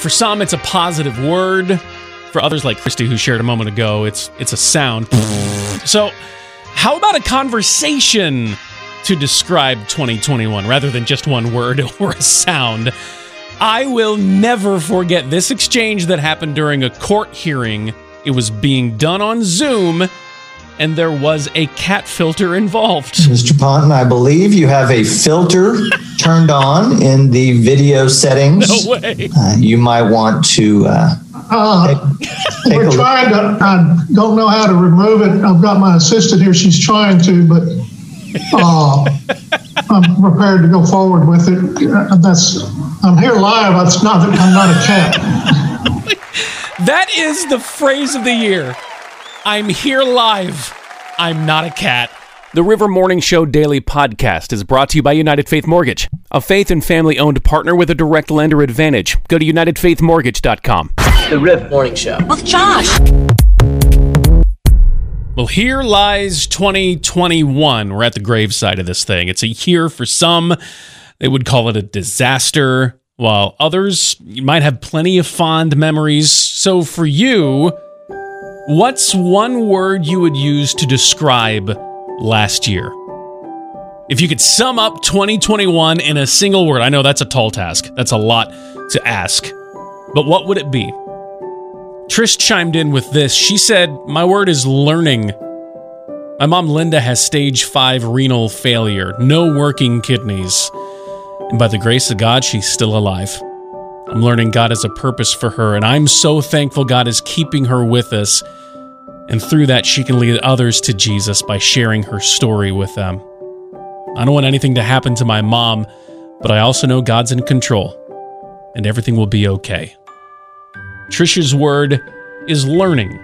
For some, it's a positive word. For others, like Christy, who shared a moment ago, it's it's a sound. So, how about a conversation to describe 2021 rather than just one word or a sound? I will never forget this exchange that happened during a court hearing. It was being done on Zoom, and there was a cat filter involved. Mr. Ponton, I believe you have a filter turned on in the video settings. No way. Uh, you might want to uh, Uh, take, take we're look. trying to, I don't know how to remove it. I've got my assistant here. She's trying to, but uh, I'm prepared to go forward with it. Uh, That's, I'm here live. It's not I'm not a cat. That is the phrase of the year. I'm here live. I'm not a cat. The River Morning Show Daily Podcast is brought to you by United Faith Mortgage, a faith and family owned partner with a direct lender advantage. Go to UnitedFaithMortgage.com. The River Morning Show. with Josh. Well, here lies 2021. We're at the graveside of this thing. It's a year for some, they would call it a disaster, while others you might have plenty of fond memories. So for you, what's one word you would use to describe last year? If you could sum up 2021 in a single word, I know that's a tall task. That's a lot to ask. But what would it be? Trish chimed in with this. She said, My word is learning. My mom Linda has stage five renal failure, no working kidneys. And by the grace of God, she's still alive. I'm learning God has a purpose for her, and I'm so thankful God is keeping her with us. And through that, she can lead others to Jesus by sharing her story with them. I don't want anything to happen to my mom, but I also know God's in control, and everything will be okay. Trisha's word is learning.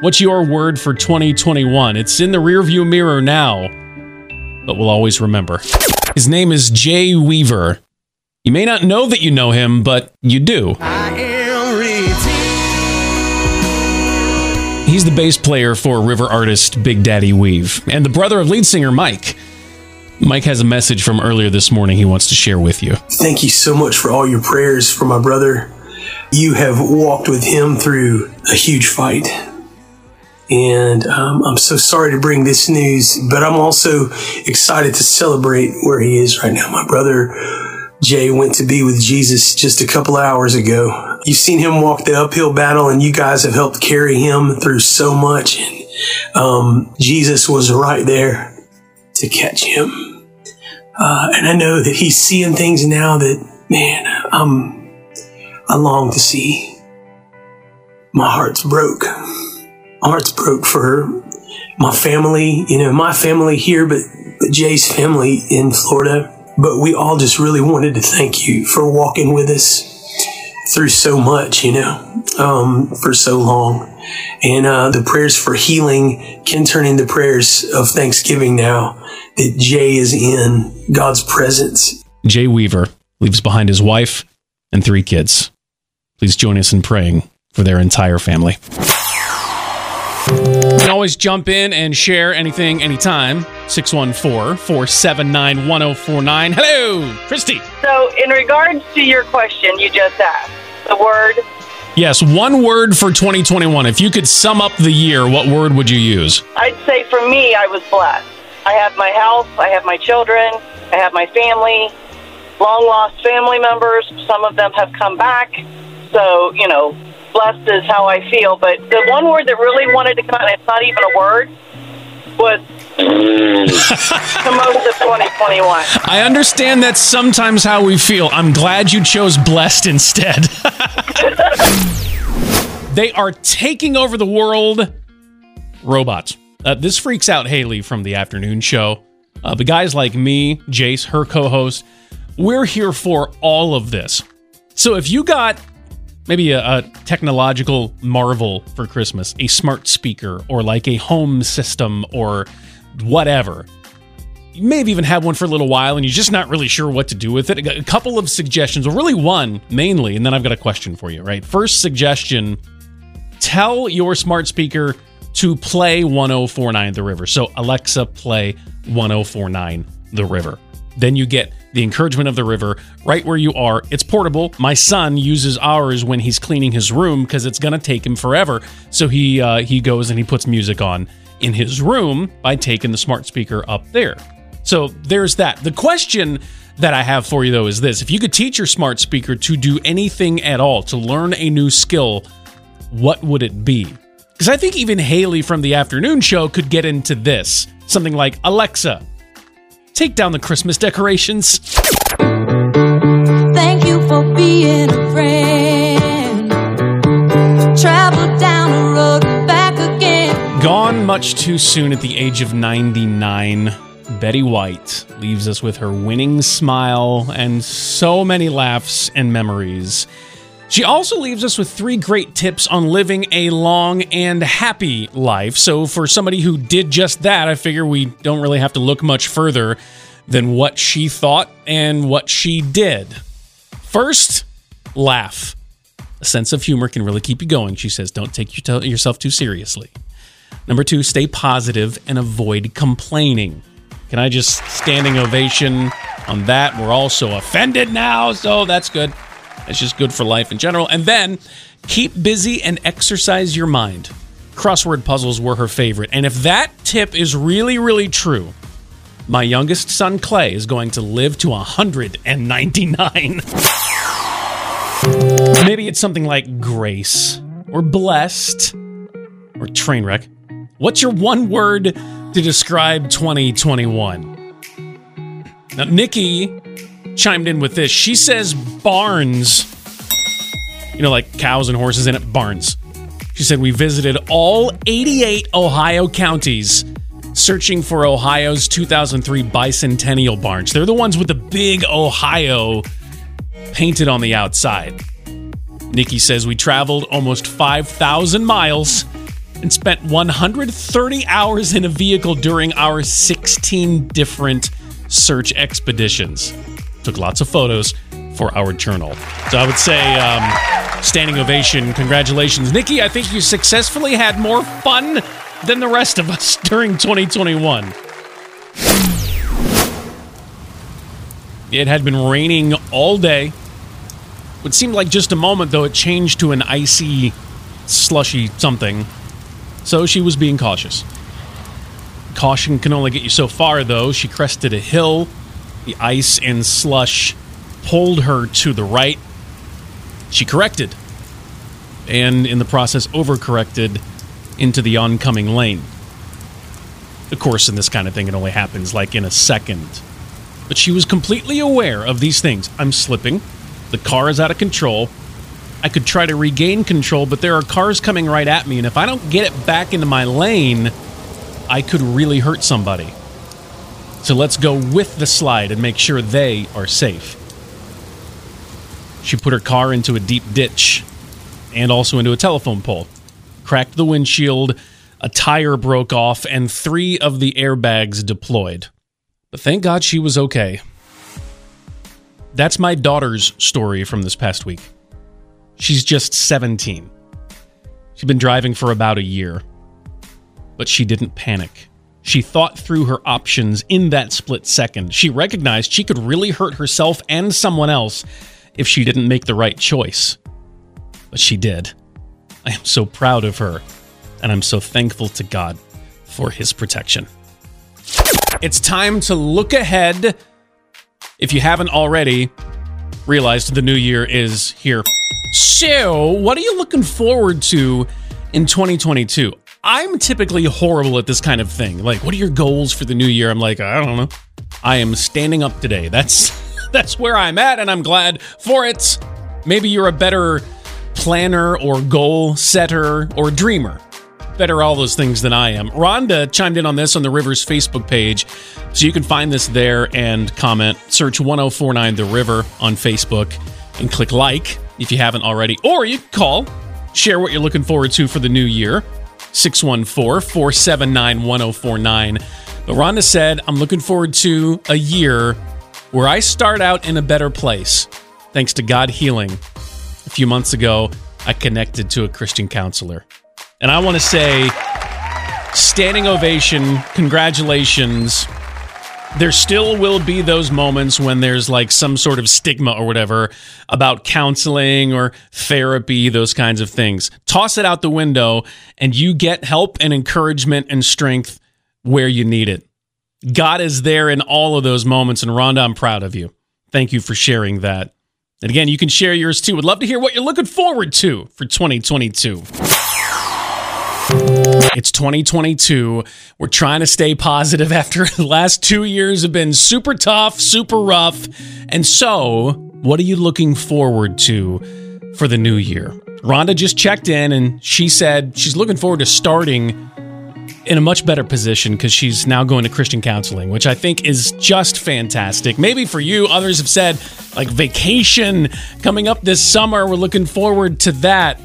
What's your word for 2021? It's in the rearview mirror now, but we'll always remember. His name is Jay Weaver. You may not know that you know him, but you do. He's the bass player for river artist Big Daddy Weave and the brother of lead singer Mike. Mike has a message from earlier this morning he wants to share with you. Thank you so much for all your prayers for my brother. You have walked with him through a huge fight. And um, I'm so sorry to bring this news, but I'm also excited to celebrate where he is right now. My brother Jay went to be with Jesus just a couple hours ago. You've seen him walk the uphill battle, and you guys have helped carry him through so much. And um, Jesus was right there to catch him. Uh, and I know that he's seeing things now that, man, I'm, I long to see. My heart's broke. My heart's broke for my family, you know, my family here, but, but Jay's family in Florida. But we all just really wanted to thank you for walking with us through so much, you know, um, for so long. And uh, the prayers for healing can turn into prayers of thanksgiving now that Jay is in God's presence. Jay Weaver leaves behind his wife and three kids. Please join us in praying for their entire family. You can always jump in and share anything anytime. 614 479 1049. Hello, Christy. So, in regards to your question you just asked, the word Yes, one word for 2021. If you could sum up the year, what word would you use? I'd say for me, I was blessed. I have my health, I have my children, I have my family, long lost family members. Some of them have come back. So, you know, blessed is how I feel. But the one word that really wanted to come out, and it's not even a word, was the most of 2021. I understand that's sometimes how we feel. I'm glad you chose blessed instead. they are taking over the world. Robots. Uh, this freaks out Haley from the afternoon show. Uh, the guys like me, Jace, her co host, we're here for all of this. So if you got maybe a, a technological marvel for Christmas, a smart speaker, or like a home system, or whatever, you may have even had one for a little while and you're just not really sure what to do with it. A couple of suggestions, or really one mainly, and then I've got a question for you, right? First suggestion tell your smart speaker to play 1049 The River. So, Alexa, play 1049 The River. Then you get the encouragement of the river right where you are. It's portable. My son uses ours when he's cleaning his room because it's gonna take him forever. So he uh, he goes and he puts music on in his room by taking the smart speaker up there. So there's that. The question that I have for you though is this: If you could teach your smart speaker to do anything at all, to learn a new skill, what would it be? Because I think even Haley from the afternoon show could get into this. Something like Alexa, take down the Christmas decorations. Thank you for being a friend. Travel down the road, back again. Gone much too soon at the age of 99, Betty White leaves us with her winning smile and so many laughs and memories. She also leaves us with three great tips on living a long and happy life. So, for somebody who did just that, I figure we don't really have to look much further than what she thought and what she did. First, laugh. A sense of humor can really keep you going, she says. Don't take yourself too seriously. Number two, stay positive and avoid complaining. Can I just standing ovation on that? We're all so offended now, so that's good. It's just good for life in general. And then keep busy and exercise your mind. Crossword puzzles were her favorite. And if that tip is really, really true, my youngest son Clay is going to live to 199. Maybe it's something like grace or blessed or train wreck. What's your one word to describe 2021? Now, Nikki chimed in with this. She says barns. You know, like cows and horses in it, barns. She said, We visited all 88 Ohio counties searching for Ohio's 2003 bicentennial barns. They're the ones with the big Ohio painted on the outside. Nikki says, We traveled almost 5,000 miles and spent 130 hours in a vehicle during our 16 different search expeditions took lots of photos for our journal. So I would say, um, standing ovation, congratulations. Nikki, I think you successfully had more fun than the rest of us during 2021. It had been raining all day. It seemed like just a moment, though, it changed to an icy, slushy something. So she was being cautious. Caution can only get you so far, though. She crested a hill the ice and slush pulled her to the right. She corrected, and in the process, overcorrected into the oncoming lane. Of course, in this kind of thing, it only happens like in a second. But she was completely aware of these things. I'm slipping. The car is out of control. I could try to regain control, but there are cars coming right at me, and if I don't get it back into my lane, I could really hurt somebody. So let's go with the slide and make sure they are safe. She put her car into a deep ditch and also into a telephone pole, cracked the windshield, a tire broke off, and three of the airbags deployed. But thank God she was okay. That's my daughter's story from this past week. She's just 17. She'd been driving for about a year, but she didn't panic. She thought through her options in that split second. She recognized she could really hurt herself and someone else if she didn't make the right choice. But she did. I am so proud of her, and I'm so thankful to God for his protection. It's time to look ahead. If you haven't already realized the new year is here. So, what are you looking forward to in 2022? I'm typically horrible at this kind of thing. Like, what are your goals for the new year? I'm like, I don't know. I am standing up today. That's that's where I'm at, and I'm glad for it. Maybe you're a better planner or goal setter or dreamer. Better all those things than I am. Rhonda chimed in on this on the Rivers Facebook page, so you can find this there and comment. Search 1049 The River on Facebook and click like if you haven't already, or you can call, share what you're looking forward to for the new year. 614 479 1049. But Rhonda said, I'm looking forward to a year where I start out in a better place. Thanks to God healing. A few months ago, I connected to a Christian counselor. And I want to say, standing ovation, congratulations. There still will be those moments when there's like some sort of stigma or whatever about counseling or therapy, those kinds of things. Toss it out the window and you get help and encouragement and strength where you need it. God is there in all of those moments. And Rhonda, I'm proud of you. Thank you for sharing that. And again, you can share yours too. Would love to hear what you're looking forward to for 2022. It's 2022. We're trying to stay positive after the last two years have been super tough, super rough. And so, what are you looking forward to for the new year? Rhonda just checked in and she said she's looking forward to starting in a much better position because she's now going to Christian counseling, which I think is just fantastic. Maybe for you, others have said like vacation coming up this summer. We're looking forward to that.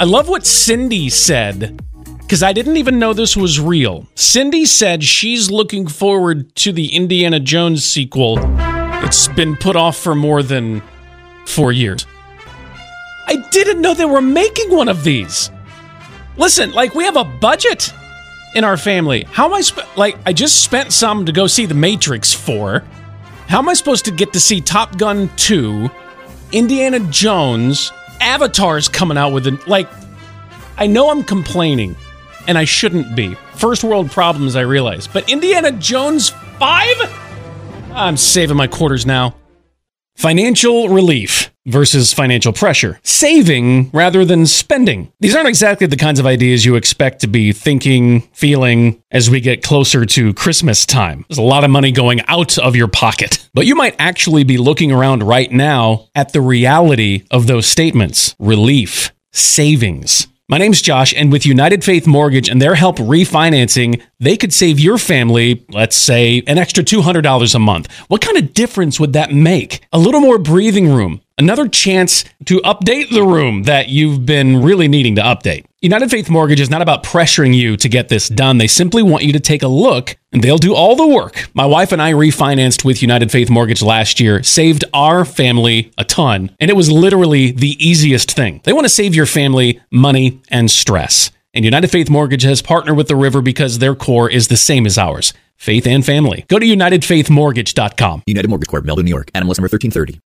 I love what Cindy said because I didn't even know this was real. Cindy said she's looking forward to the Indiana Jones sequel. It's been put off for more than four years. I didn't know they were making one of these. Listen, like we have a budget in our family. How am I sp- like I just spent some to go see The Matrix 4. How am I supposed to get to see Top Gun 2, Indiana Jones, Avatar's coming out with it? Like I know I'm complaining and I shouldn't be. First world problems I realize. But Indiana Jones 5? I'm saving my quarters now. Financial relief versus financial pressure. Saving rather than spending. These aren't exactly the kinds of ideas you expect to be thinking, feeling as we get closer to Christmas time. There's a lot of money going out of your pocket. But you might actually be looking around right now at the reality of those statements relief, savings. My name's Josh, and with United Faith Mortgage and their help refinancing, they could save your family, let's say, an extra $200 a month. What kind of difference would that make? A little more breathing room, another chance to update the room that you've been really needing to update. United Faith Mortgage is not about pressuring you to get this done. They simply want you to take a look and they'll do all the work. My wife and I refinanced with United Faith Mortgage last year, saved our family a ton, and it was literally the easiest thing. They want to save your family money and stress. And United Faith Mortgage has partnered with the river because their core is the same as ours faith and family. Go to UnitedFaithMortgage.com. United Mortgage Corp, Melville, New York. NMLS number 1330.